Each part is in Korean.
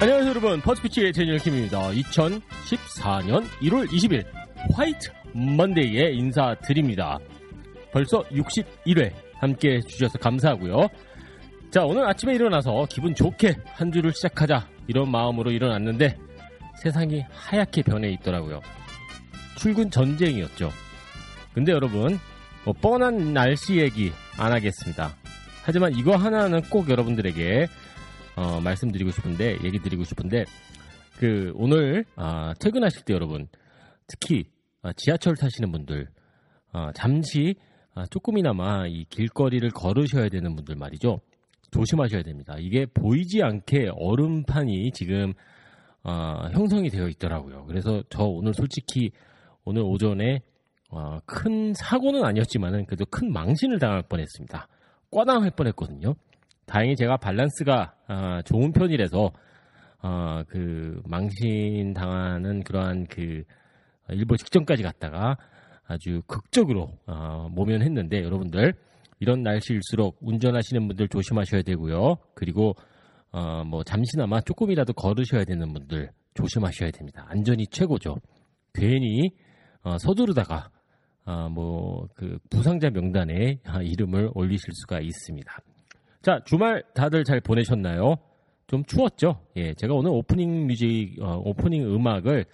안녕하세요 여러분. First Pitch의 대니얼 킴입니다. 2014년 1월 20일 White Monday에 인사드립니다. 벌써 61회 함께 해주셔서 감사하고요. 자 오늘 아침에 일어나서 기분 좋게 한 주를 시작하자 이런 마음으로 일어났는데 세상이 하얗게 변해 있더라고요. 출근 전쟁이었죠. 근데 여러분 뭐 뻔한 날씨 얘기 안 하겠습니다. 하지만 이거 하나는 꼭 여러분들에게 어, 말씀드리고 싶은데 얘기 드리고 싶은데 그 오늘 아, 퇴근하실 때 여러분 특히 아, 지하철 타시는 분들 아, 잠시 아, 조금이나마 이 길거리를 걸으셔야 되는 분들 말이죠. 조심하셔야 됩니다. 이게 보이지 않게 얼음판이 지금 아, 형성이 되어 있더라고요. 그래서 저 오늘 솔직히 오늘 오전에 어, 큰 사고는 아니었지만은 그래도 큰 망신을 당할 뻔했습니다. 꽈당할 뻔했거든요 다행히 제가 밸런스가 아, 좋은 편이라서 아, 그 망신 당하는 그러한 그 일본 직전까지 갔다가 아주 극적으로 아, 모면했는데 여러분들 이런 날씨일수록 운전하시는 분들 조심하셔야 되고요. 그리고 어, 뭐 잠시나마 조금이라도 걸으셔야 되는 분들 조심하셔야 됩니다. 안전이 최고죠. 괜히 어, 서두르다가 아, 뭐그 부상자 명단에 아, 이름을 올리실 수가 있습니다. 자, 주말 다들 잘 보내셨나요? 좀 추웠죠? 예, 제가 오늘 오프닝 music, 어, 오프닝 음악을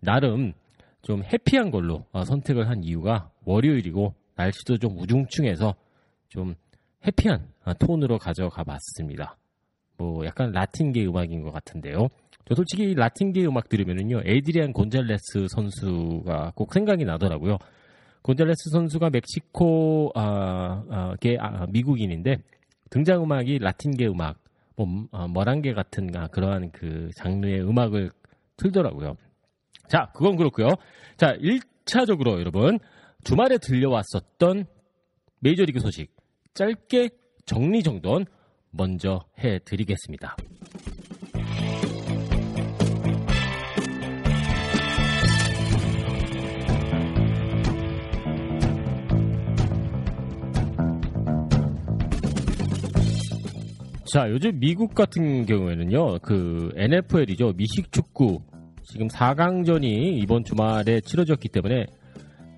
나름 좀 happy한 걸로 어, 선택을 한 이유가 월요일이고 날씨도 좀 우중충해서 좀 happy한 어, 톤으로 가져가 봤습니다. 뭐 약간 라틴계 음악인 것 같은데요. 저 솔직히 라틴계 음악 들으면은요, 에드리안 곤잘레스 선수가 꼭 생각이 나더라고요. 곤잘레스 선수가 멕시코 아, 아, 계 아, 미국인인데 등장 음악이 라틴계 음악, 뭐, 어, 머랑계 같은 아, 그러한 그 장르의 음악을 틀더라고요. 자, 그건 그렇고요. 자, 1차적으로 여러분, 주말에 들려왔었던 메이저리그 소식 짧게 정리정돈 먼저 해드리겠습니다. 자, 요즘 미국 같은 경우에는요, 그 NFL이죠. 미식 축구. 지금 4강전이 이번 주말에 치러졌기 때문에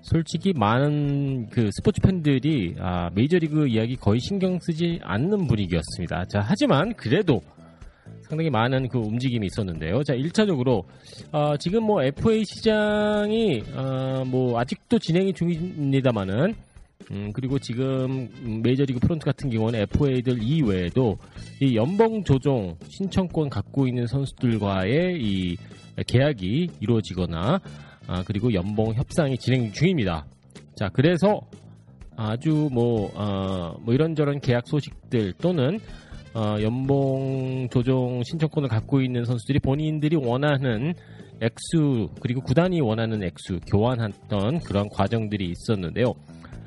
솔직히 많은 그 스포츠 팬들이 아, 메이저리그 이야기 거의 신경 쓰지 않는 분위기였습니다. 자, 하지만 그래도 상당히 많은 그 움직임이 있었는데요. 자, 1차적으로 어, 지금 뭐 FA 시장이 어, 뭐 아직도 진행이 중입니다만은 음, 그리고 지금 메이저리그 프론트 같은 경우는 FA들 이외에도 이 연봉 조정 신청권 갖고 있는 선수들과의 이 계약이 이루어지거나 아, 그리고 연봉 협상이 진행 중입니다. 자, 그래서 아주 뭐, 어, 뭐 이런저런 계약 소식들 또는 어, 연봉 조정 신청권을 갖고 있는 선수들이 본인들이 원하는 액수 그리고 구단이 원하는 액수 교환했던 그런 과정들이 있었는데요.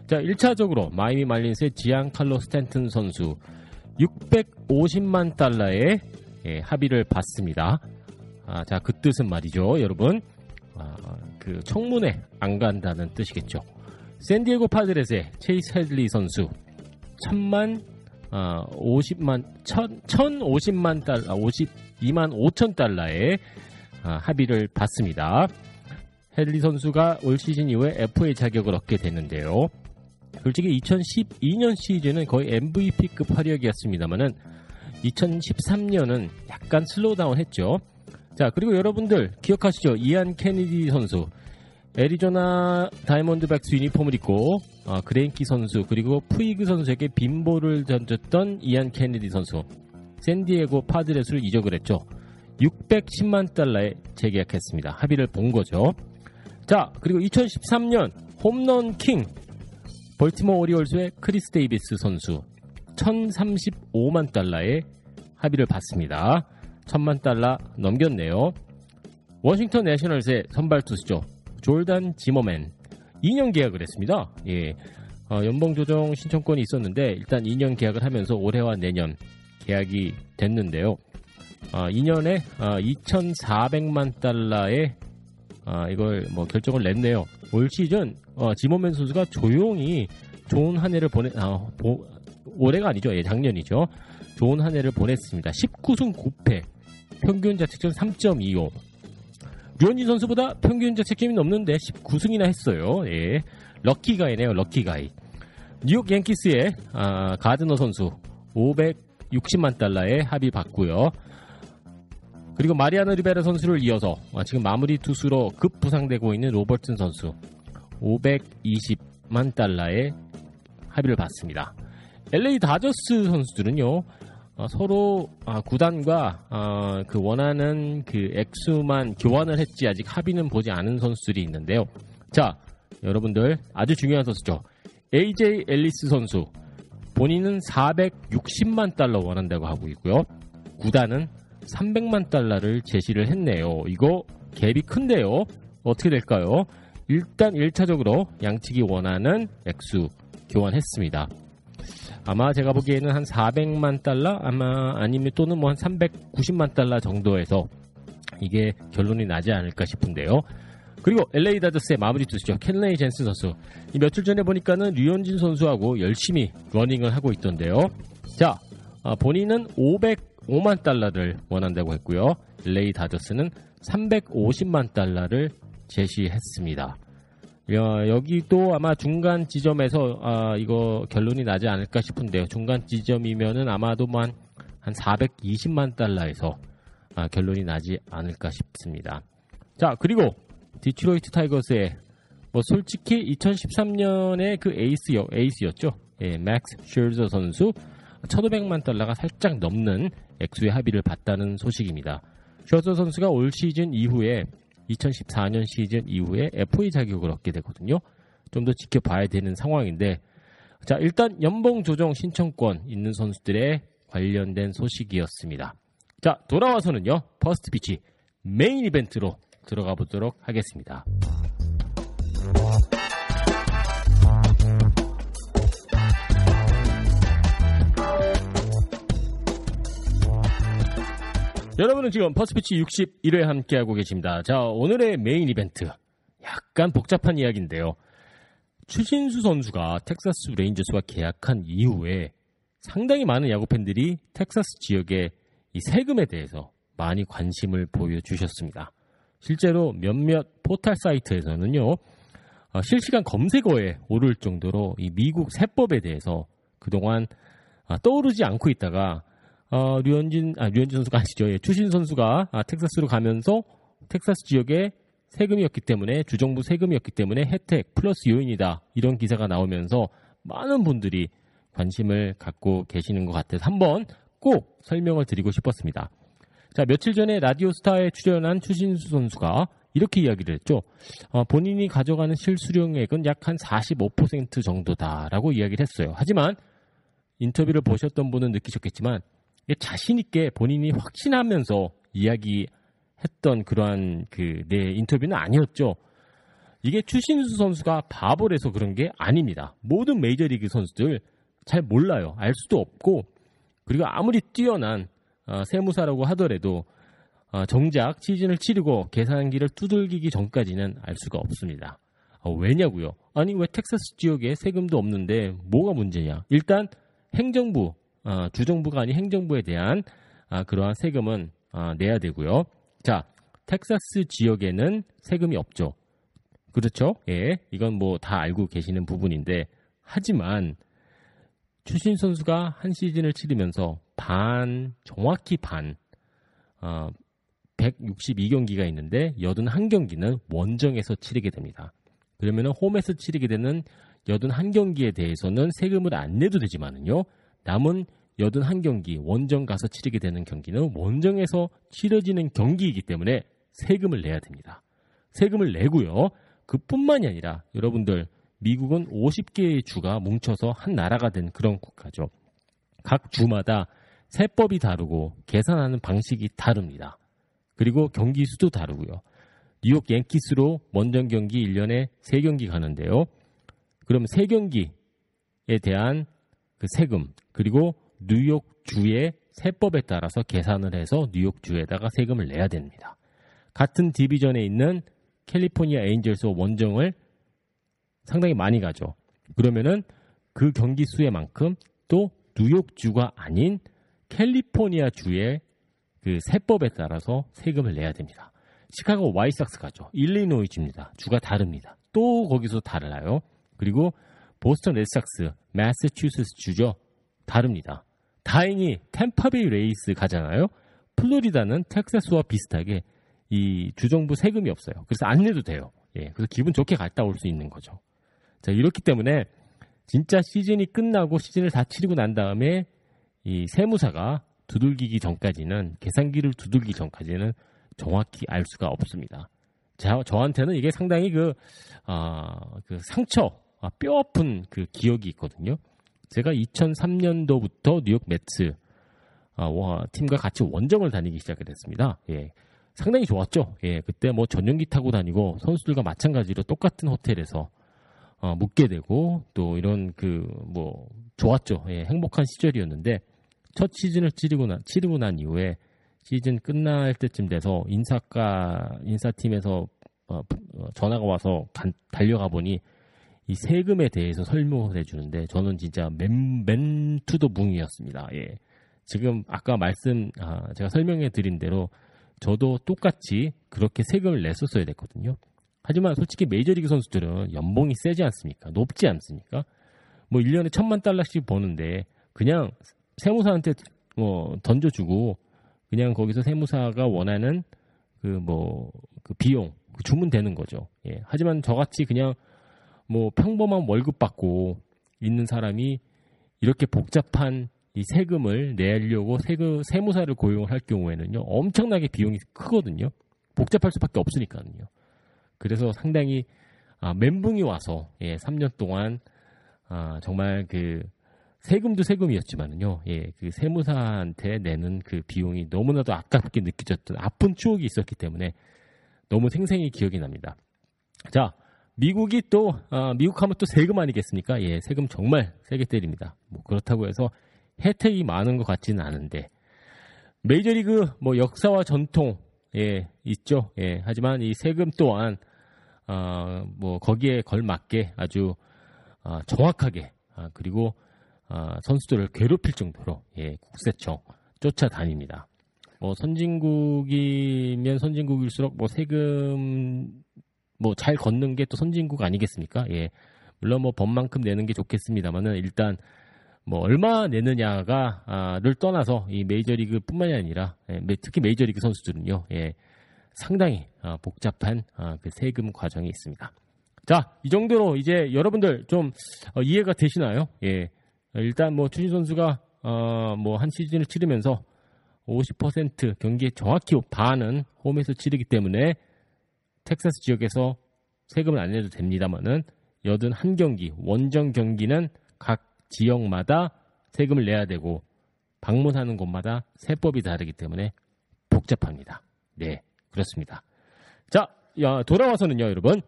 자, 1차적으로 마이미 말린스의 지안 칼로 스탠튼 선수 650만 달러의 예, 합의를 받습니다. 아, 자, 그 뜻은 말이죠, 여러분. 아, 그 청문회 안 간다는 뜻이겠죠. 샌디에고 파드레스의 체이스 헤들리 선수 천만 아, 50만 천, 1050만 달러 52만 5천 달러의 아, 합의를 받습니다. 헤들리 선수가 올 시즌 이후에 FA 자격을 얻게 됐는데요. 솔직히 2012년 시즌은 거의 MVP급 활약이었습니다만은 2013년은 약간 slow down 했죠. 자, 그리고 여러분들 기억하시죠? 이안 케네디 선수. 애리조나 다이몬드백스 유니폼을 입고 어, 그레인키 선수 그리고 푸이그 선수에게 빈볼을 던졌던 이안 케네디 선수. 샌디에고 파드레스로 이적을 했죠. 610만 달러에 재계약했습니다. 합의를 본 거죠. 자, 그리고 2013년 홈런 킹 벌티모 오리올스의 크리스 데이비스 선수 1035만 달러에 합의를 봤습니다. 1000만 달러 넘겼네요. 워싱턴 내셔널스의 선발 투수죠. 졸단 지머맨 2년 계약을 했습니다. 예. 어, 연봉 조정 신청권이 있었는데 일단 2년 계약을 하면서 올해와 내년 계약이 됐는데요. 어, 2년에 어, 2,400만 달러에 아, 이걸 뭐 결정을 냈네요. 올 시즌 어, 지모맨 선수가 조용히 좋은 한 해를 보내 아, 보, 올해가 아니죠. 예, 작년이죠. 좋은 한 해를 보냈습니다. 19승 9패, 평균 자책점 3.25. 류현진 선수보다 평균 자책점이 넘는데 19승이나 했어요. 예, 럭키가이네요. 럭키가이. 뉴욕 양키스의 아, 가드너 선수 560만 달러에 합의 받고요. 그리고 마리아노 리베라 선수를 이어서 아, 지금 마무리 투수로 급 부상되고 있는 로버튼 선수 520만 달러의 합의를 받습니다. LA 다저스 선수들은요 어, 서로 아, 구단과 어, 그 원하는 그 액수만 교환을 했지 아직 합의는 보지 않은 선수들이 있는데요. 자 여러분들 아주 중요한 선수죠. AJ 앨리스 선수 본인은 460만 달러 원한다고 하고 있고요. 구단은 300만 달러를 제시를 했네요. 이거 갭이 큰데요. 어떻게 될까요? 일단 1차적으로 양측이 원하는 액수 교환했습니다. 아마 제가 보기에는 한 400만 달러 아마 아니면 또는 뭐 한 390만 달러 정도에서 이게 결론이 나지 않을까 싶은데요. 그리고 LA 다저스의 마무리 투수죠. 켄레이 젠슨 선수. 이 며칠 전에 보니까는 류현진 선수하고 열심히 러닝을 하고 있던데요. 자, 아, 본인은 505만 달러를 원한다고 했고요. LA 다저스는 350만 달러를 제시했습니다. 야, 여기도 아마 중간 지점에서 아, 이거 결론이 나지 않을까 싶은데요. 중간 지점이면은 아마도 한, 한 420만 달러에서 아, 결론이 나지 않을까 싶습니다. 자, 그리고 디트로이트 타이거스의 뭐 솔직히 2013년에 그 에이스요, 에이스였죠. 예, 맥스 셔저 선수 1,500만 달러가 살짝 넘는 액수의 합의를 봤다는 소식입니다. 셔저 선수가 올 시즌 이후에 2014년 시즌 이후에 FA 자격을 얻게 되거든요. 좀 더 지켜봐야 되는 상황인데 자 일단 연봉 조정 신청권 있는 선수들의 관련된 소식이었습니다. 자 돌아와서는요 퍼스트 피치 메인 이벤트로 들어가 보도록 하겠습니다. 여러분은 지금 퍼스트 피치 61회 함께하고 계십니다. 자, 오늘의 메인 이벤트. 약간 복잡한 이야기인데요. 추신수 선수가 텍사스 레인저스와 계약한 이후에 상당히 많은 야구 팬들이 텍사스 지역의 이 세금에 대해서 많이 관심을 보여주셨습니다. 실제로 몇몇 포탈 사이트에서는요, 어, 실시간 검색어에 오를 정도로 이 미국 세법에 대해서 그동안 아, 떠오르지 않고 있다가 어, 류현진, 아, 류현진 선수가 아시죠? 예, 추신수 선수가 아, 텍사스로 가면서 텍사스 지역에 세금이었기 때문에 주정부 세금이었기 때문에 혜택 플러스 요인이다 이런 기사가 나오면서 많은 분들이 관심을 갖고 계시는 것 같아서 한번 꼭 설명을 드리고 싶었습니다. 자 며칠 전에 라디오스타에 출연한 추신수 선수가 이렇게 이야기를 했죠. 어, 본인이 가져가는 실수령액은 약 한 45% 정도다라고 이야기를 했어요. 하지만 인터뷰를 보셨던 분은 느끼셨겠지만 자신 있게 본인이 확신하면서 이야기했던 그러한 그 내 인터뷰는 아니었죠. 이게 추신수 선수가 바보래서 그런 게 아닙니다. 모든 메이저리그 선수들 잘 몰라요. 알 수도 없고 그리고 아무리 뛰어난 어, 세무사라고 하더라도 어, 정작 시즌을 치르고 계산기를 두들기기 전까지는 알 수가 없습니다. 어, 왜냐고요? 아니 왜 텍사스 지역에 세금도 없는데 뭐가 문제냐? 일단 행정부 어, 주정부가 아닌 행정부에 대한 아, 그러한 세금은 아, 내야 되고요. 자, 텍사스 지역에는 세금이 없죠. 그렇죠? 예, 이건 뭐 다 알고 계시는 부분인데 하지만 추신 선수가 한 시즌을 치르면서 반 정확히 반 어, 162경기가 있는데 81경기는 원정에서 치르게 됩니다. 그러면 홈에서 치르게 되는 81경기에 대해서는 세금을 안 내도 되지만은요. 남은 81경기 원정 가서 치르게 되는 경기는 원정에서 치러지는 경기이기 때문에 세금을 내야 됩니다. 세금을 내고요. 그뿐만이 아니라 여러분들 미국은 50개의 주가 뭉쳐서 한 나라가 된 그런 국가죠. 각 주마다 세법이 다르고 계산하는 방식이 다릅니다. 그리고 경기 수도 다르고요. 뉴욕 양키스로 원정 경기 1년에 3경기 가는데요. 그럼 3경기에 대한 그 세금 그리고 뉴욕 주의 세법에 따라서 계산을 해서 뉴욕 주에다가 세금을 내야 됩니다. 같은 디비전에 있는 캘리포니아 에인절스 원정을 상당히 많이 가죠. 그러면은 그 경기 수의 만큼 또 뉴욕 주가 아닌 캘리포니아 주의 그 세법에 따라서 세금을 내야 됩니다. 시카고 화이트삭스 가죠. 일리노이 주입니다. 주가 다릅니다. 또 거기서 달라요. 그리고 보스턴 레드삭스, 매사추세츠 주죠. 다릅니다. 다행히 템파베이 레이스 가잖아요. 플로리다는 텍사스와 비슷하게 이 주정부 세금이 없어요. 그래서 안 내도 돼요. 예, 그래서 기분 좋게 갔다 올 수 있는 거죠. 자, 이렇기 때문에 진짜 시즌이 끝나고 시즌을 다 치르고 난 다음에 이 세무사가 두들기기 전까지는 계산기를 두들기 전까지는 정확히 알 수가 없습니다. 자, 저한테는 이게 상당히 그, 아, 그 상처, 아, 뼈 아픈 그 기억이 있거든요. 제가 2003년도부터 뉴욕 매츠 아, 와, 팀과 같이 원정을 다니기 시작을 했습니다. 예. 상당히 좋았죠. 예. 그때 뭐 전용기 타고 다니고 선수들과 마찬가지로 똑같은 호텔에서 어, 묵게 되고 또 이런 그 뭐 좋았죠. 예. 행복한 시절이었는데 첫 시즌을 치르고 나, 치르고 난 이후에 시즌 끝날 때쯤 돼서 인사과 인사팀에서 어, 어, 전화가 와서 간, 달려가 보니 이 세금에 대해서 설명을 해주는데 저는 진짜 멘, 멘 to the 붕이었습니다. 예. 지금 아까 말씀 아, 제가 설명해 드린 대로 저도 똑같이 그렇게 세금을 냈었어야 됐거든요. 하지만 솔직히 메이저리그 선수들은 연봉이 세지 않습니까? 높지 않습니까? 뭐 1년에 천만 달러씩 버는데 그냥 세무사한테 뭐 던져주고 그냥 거기서 세무사가 원하는 그 뭐그 비용 그 주면 되는 거죠. 예. 하지만 저같이 그냥 뭐 평범한 월급 받고 있는 사람이 이렇게 복잡한 이 세금을 내려고 세금 세무사를 고용을 할 경우에는요 엄청나게 비용이 크거든요. 복잡할 수밖에 없으니까요. 그래서 상당히 아, 멘붕이 와서 예, 3년 동안 아, 정말 그 세금도 세금이었지만은요, 예, 그 세무사한테 내는 그 비용이 너무나도 아깝게 느껴졌던 아픈 추억이 있었기 때문에 너무 생생히 기억이 납니다. 자, 미국이 또 아, 미국 하면 또 세금 아니겠습니까? 예, 세금 정말 세게 때립니다. 뭐 그렇다고 해서 혜택이 많은 것 같지는 않은데 메이저리그 뭐 역사와 전통 예 있죠. 예, 하지만 이 세금 또한 아, 뭐 거기에 걸맞게 아주 아, 정확하게 아, 그리고 아, 선수들을 괴롭힐 정도로 예, 국세청 쫓아다닙니다. 뭐 선진국이면 선진국일수록 뭐 세금 뭐 잘 걷는 게 또 선진국 아니겠습니까? 예. 물론 뭐 법만큼 내는 게 좋겠습니다만은 일단 뭐 얼마 내느냐가를 떠나서 이 메이저리그뿐만이 아니라 예, 특히 메이저리그 선수들은요. 예. 상당히 아, 복잡한 아, 그 세금 과정이 있습니다. 자, 이 정도로 이제 여러분들 좀 어, 이해가 되시나요? 예. 일단 뭐 추신 선수가 어, 뭐한 시즌을 치르면서 50% 경기에 정확히 반은 홈에서 치르기 때문에 텍사스 지역에서 세금을 안 내도 됩니다만은 81경기 원정 경기는 각 지역마다 세금을 내야 되고 방문하는 곳마다 세법이 다르기 때문에 복잡합니다. 네, 그렇습니다. 자, 돌아와서는요, 여러분.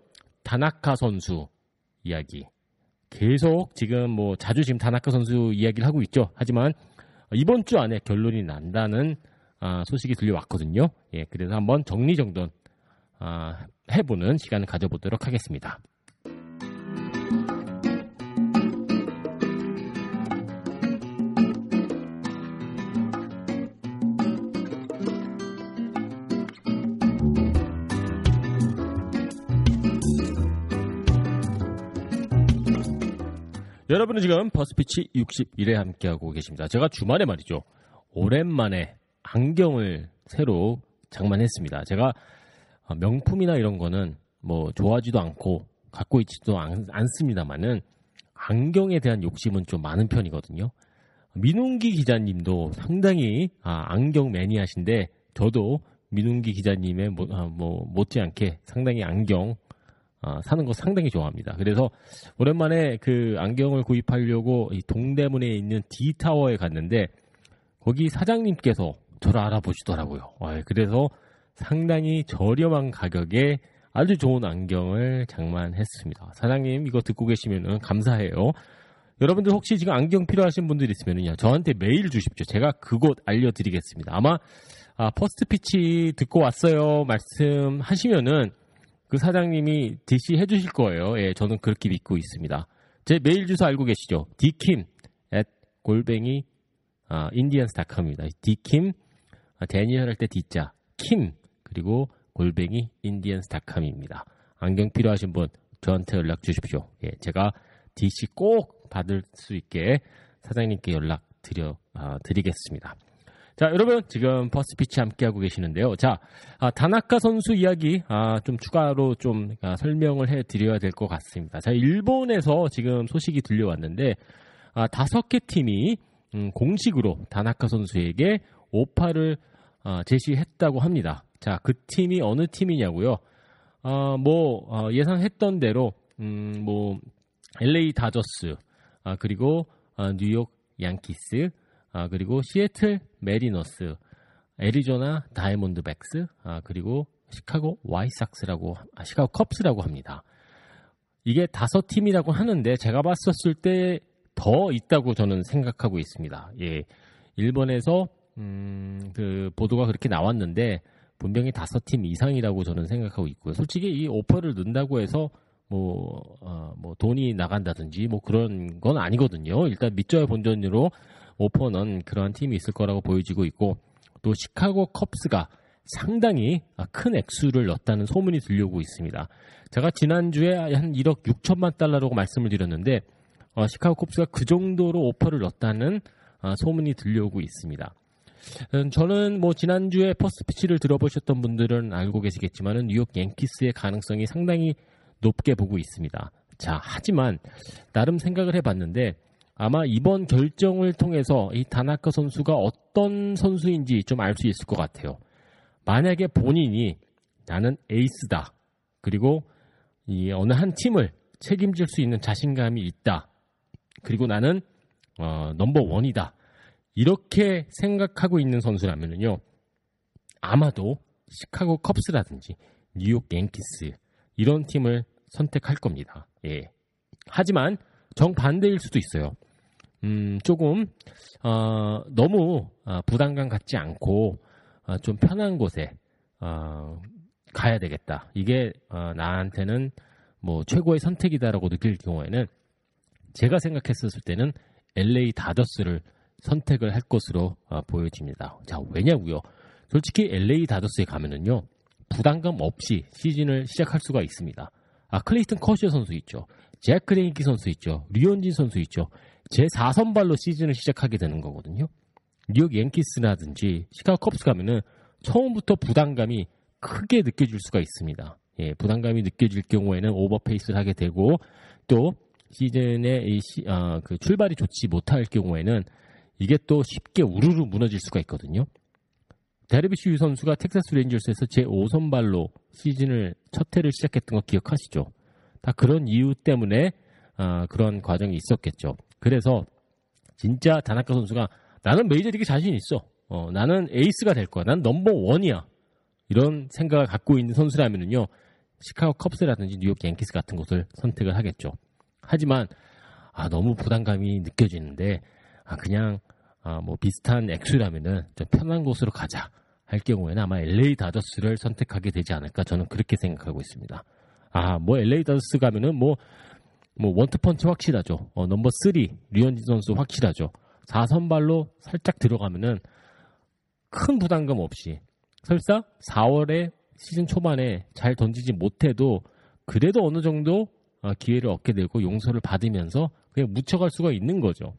다나카 선수 이야기. 계속 지금 뭐 자주 지금 다나카 선수 이야기를 하고 있죠. 하지만 이번 주 안에 결론이 난다는 아, 소식이 들려왔거든요. 예, 그래서 한번 정리정돈 아, 해보는 시간을 가져보도록 하겠습니다. 여러분은 지금 버스피치 61에 함께하고 계십니다. 제가 주말에 말이죠. 오랜만에 안경을 새로 장만했습니다. 제가 어, 명품이나 이런 거는 뭐 좋아하지도 않고 갖고 있지도 않, 않습니다만은 안경에 대한 욕심은 좀 많은 편이거든요. 민웅기 기자님도 상당히 아, 안경 매니아신데 저도 민웅기 기자님의 뭐, 아, 뭐 못지않게 상당히 안경 아, 사는 거 상당히 좋아합니다. 그래서 오랜만에 그 안경을 구입하려고 이 동대문에 있는 D타워에 갔는데 거기 사장님께서 저를 알아보시더라고요. 아, 그래서 상당히 저렴한 가격에 아주 좋은 안경을 장만했습니다. 사장님 이거 듣고 계시면 감사해요. 여러분들 혹시 지금 안경 필요하신 분들 있으면요 저한테 메일 주십시오. 제가 그곳 알려드리겠습니다. 아마 아, 퍼스트 피치 듣고 왔어요 말씀하시면은 그 사장님이 DC 해주실 거예요. 예, 저는 그렇게 믿고 있습니다. 제 메일 주소 알고 계시죠? dkim at 골뱅이 아, indians.com입니다. dkim 아, 대니얼 할 때 D자 킴 그리고 골뱅이 indians.com입니다. 안경 필요하신 분 저한테 연락 주십시오. 예, 제가 DC 꼭 받을 수 있게 사장님께 연락 드려 아, 드리겠습니다. 자, 여러분 지금 퍼스트 피치 함께하고 계시는데요. 자, 아, 다나카 선수 이야기 아, 좀 추가로 좀 아, 설명을 해드려야 될 것 같습니다. 자, 일본에서 지금 소식이 들려왔는데 아, 다섯 개 팀이 음, 공식으로 다나카 선수에게 오퍼를 아, 제시했다고 합니다. 자, 그 팀이 어느 팀이냐고요? 아, 뭐 어, 예상했던 대로 음, 뭐 LA 다저스 아, 그리고 아, 뉴욕 양키스 아, 그리고 시애틀 매리너스, 애리조나 다이아몬드백스, 아, 그리고 시카고 화이트삭스라고, 아, 시카고 컵스라고 합니다. 이게 다섯 팀이라고 하는데 제가 봤었을 때 더 있다고 저는 생각하고 있습니다. 예. 일본에서, 음, 그, 보도가 그렇게 나왔는데 분명히 다섯 팀 이상이라고 저는 생각하고 있고요. 솔직히 이 오퍼를 넣는다고 해서 뭐, 어, 뭐 돈이 나간다든지 뭐 그런 건 아니거든요. 일단 밑저야 본전으로 오퍼는 그러한 팀이 있을 거라고 보여지고 있고 또 시카고 컵스가 상당히 큰 액수를 넣었다는 소문이 들려오고 있습니다. 제가 지난주에 한 1억 6천만 달러라고 말씀을 드렸는데 어, 시카고 컵스가 그 정도로 오퍼를 넣었다는 어, 소문이 들려오고 있습니다. 음, 저는 뭐 지난주에 퍼스트 피치를 들어보셨던 분들은 알고 계시겠지만은 뉴욕 양키스의 가능성이 상당히 높게 보고 있습니다. 자, 하지만 나름 생각을 해봤는데 아마 이번 결정을 통해서 이 다나카 선수가 어떤 선수인지 좀 알 수 있을 것 같아요. 만약에 본인이 나는 에이스다. 그리고 이 어느 한 팀을 책임질 수 있는 자신감이 있다. 그리고 나는 어, 넘버 원이다. 이렇게 생각하고 있는 선수라면요. 아마도 시카고 컵스라든지 뉴욕 yankees 이런 팀을 선택할 겁니다. 예. 하지만 정반대일 수도 있어요. 음, 조금 어, 너무 어, 부담감 갖지 않고 어, 좀 편한 곳에 어, 가야 되겠다. 이게 어, 나한테는 뭐 최고의 선택이다라고 느낄 경우에는 제가 생각했었을 때는 LA 다저스를 선택을 할 것으로 어, 보여집니다. 자 왜냐고요? 솔직히 LA 다저스에 가면은요 부담감 없이 시즌을 시작할 수가 있습니다. 아 클레이튼 커쇼 선수 있죠. 잭 그레인키 선수 있죠. 류현진 선수 있죠. 제 4선발로 시즌을 시작하게 되는 거거든요. 뉴욕 양키스라든지 시카고 컵스 가면은 처음부터 부담감이 크게 느껴질 수가 있습니다. 예, 부담감이 느껴질 경우에는 오버페이스를 하게 되고 또 시즌에 이 시, 아, 그 출발이 좋지 못할 경우에는 이게 또 쉽게 우르르 무너질 수가 있거든요. 다르빗슈 유 선수가 텍사스 레인저스에서 제 5선발로 시즌을 첫 해를 시작했던 거 기억하시죠? 다 그런 이유 때문에 아, 그런 과정이 있었겠죠. 그래서 진짜 다나카 선수가 나는 메이저리그 자신 있어. 어, 나는 에이스가 될 거야. 난 넘버 원이야. 이런 생각을 갖고 있는 선수라면은요. 시카고 컵스라든지 뉴욕 양키스 같은 곳을 선택을 하겠죠. 하지만 아, 너무 부담감이 느껴지는데 아, 그냥 아, 뭐 비슷한 액수라면은 좀 편한 곳으로 가자 할 경우에는 아마 LA 다저스를 선택하게 되지 않을까 저는 그렇게 생각하고 있습니다. 아, 뭐 LA 다저스 가면은 뭐 뭐 원투펀치 확실하죠. 어, 넘버 3 류현진 선수 확실하죠. 4선발로 살짝 들어가면은 큰 부담감 없이 설사 4월에 시즌 초반에 잘 던지지 못해도 그래도 어느 정도 어, 기회를 얻게 되고 용서를 받으면서 그냥 묻혀갈 수가 있는 거죠.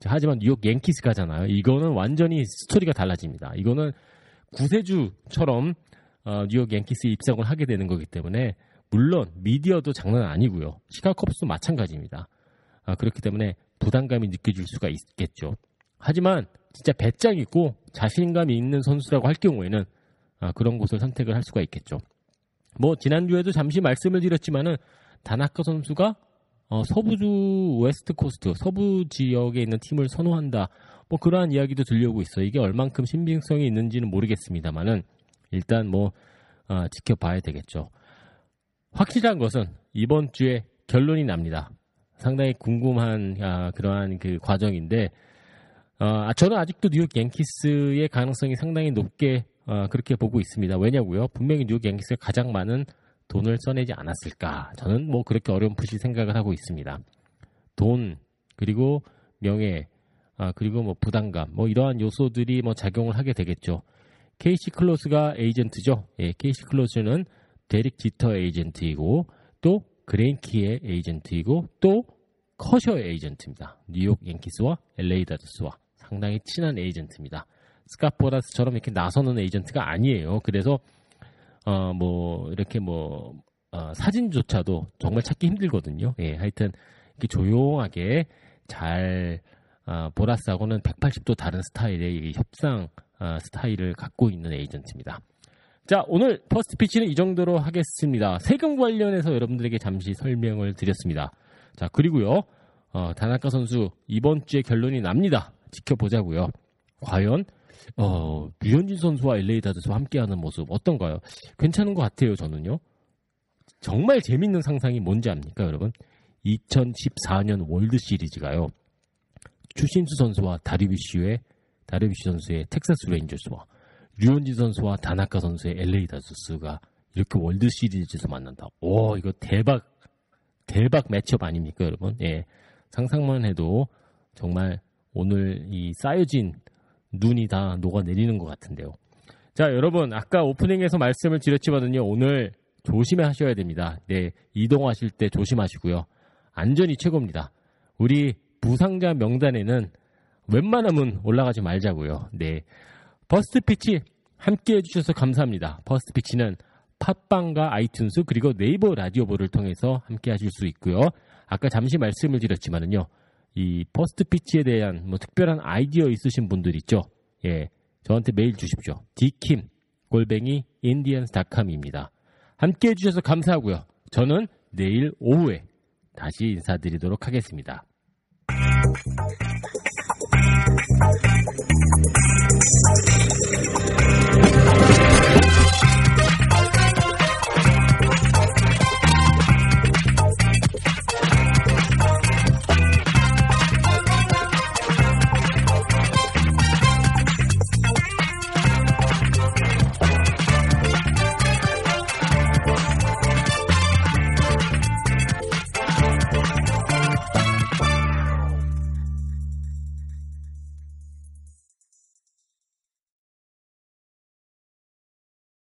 자, 하지만 뉴욕 yankees 가잖아요. 이거는 완전히 스토리가 달라집니다. 이거는 구세주처럼 어, 뉴욕 양키스 입성을 하게 되는 거기 때문에 물론 미디어도 장난 아니고요. 시카고 컵스도 마찬가지입니다. 아, 그렇기 때문에 부담감이 느껴질 수가 있겠죠. 하지만 진짜 배짱 있고 자신감이 있는 선수라고 할 경우에는 아, 그런 곳을 선택을 할 수가 있겠죠. 뭐 지난주에도 잠시 말씀을 드렸지만은 다나카 선수가 어, 서부주 West Coast 서부 지역에 있는 팀을 선호한다. 뭐 그러한 이야기도 들려오고 있어요. 이게 얼만큼 신빙성이 있는지는 모르겠습니다만은 일단 뭐 어, 지켜봐야 되겠죠. 확실한 것은 이번 주에 결론이 납니다. 상당히 궁금한 아, 그러한 그 과정인데 어, 저는 아직도 뉴욕 양키스의 가능성이 상당히 높게 어, 그렇게 보고 있습니다. 왜냐고요? 분명히 뉴욕 양키스가 가장 많은 돈을 써내지 않았을까? 저는 뭐 그렇게 어렴풋이 생각을 하고 있습니다. 돈 그리고 명예 아, 그리고 뭐 부담감 뭐 이러한 요소들이 뭐 작용을 하게 되겠죠. 케이시 클로스가 에이전트죠. 예, 케이시 클로스는 데릭 지터 에이전트이고 또 그레인키의 에이전트이고 또 커쇼의 에이전트입니다. 뉴욕 양키스와 LA 다저스와 상당히 친한 에이전트입니다. 스캇 보라스처럼 이렇게 나서는 에이전트가 아니에요. 그래서 어 뭐 이렇게 뭐 어, 사진조차도 정말 찾기 힘들거든요. 예, 하여튼 이렇게 조용하게 잘 어, 보라스하고는 180도 다른 스타일의 협상 어, 스타일을 갖고 있는 에이전트입니다. 자, 오늘 First Pitch는 이 정도로 하겠습니다. 세금 관련해서 여러분들에게 잠시 설명을 드렸습니다. 자, 그리고요, 어, 다나카 선수 이번 주에 결론이 납니다. 지켜보자고요. 과연 어, 류현진 선수와 LA 다저스와 함께하는 모습 어떤가요? 괜찮은 것 같아요, 저는요. 정말 재밌는 상상이 뭔지 압니까, 여러분? 2014년 월드 시리즈가요. 추신수 선수와 다르비쉬의 다르비쉬 선수의 텍사스 레인저스와 류현진 선수와 다나카 선수의 LA 다저스가 이렇게 월드 시리즈에서 만난다. 오, 이거 대박 대박 matchup 아닙니까, 여러분? 예. 상상만 해도 정말 오늘 이 쌓여진 눈이 다 녹아내리는 것 같은데요. 자, 여러분, 아까 오프닝에서 말씀을 드렸지만요, 오늘 조심하셔야 됩니다. 네, 이동하실 때 조심하시고요. 안전이 최고입니다. 우리 부상자 명단에는 웬만하면 올라가지 말자고요. 네. First Pitch 함께 해주셔서 감사합니다. First Pitch는 팟빵과 아이튠스 그리고 네이버 라디오보를 통해서 함께 하실 수 있고요. 아까 잠시 말씀을 드렸지만은요. 이 First Pitch에 대한 뭐 특별한 아이디어 있으신 분들 있죠? 예. 저한테 메일 주십시오. 디킴 골뱅이 인디언스닷컴입니다. 함께 해주셔서 감사하고요. 저는 내일 오후에 다시 인사드리도록 하겠습니다.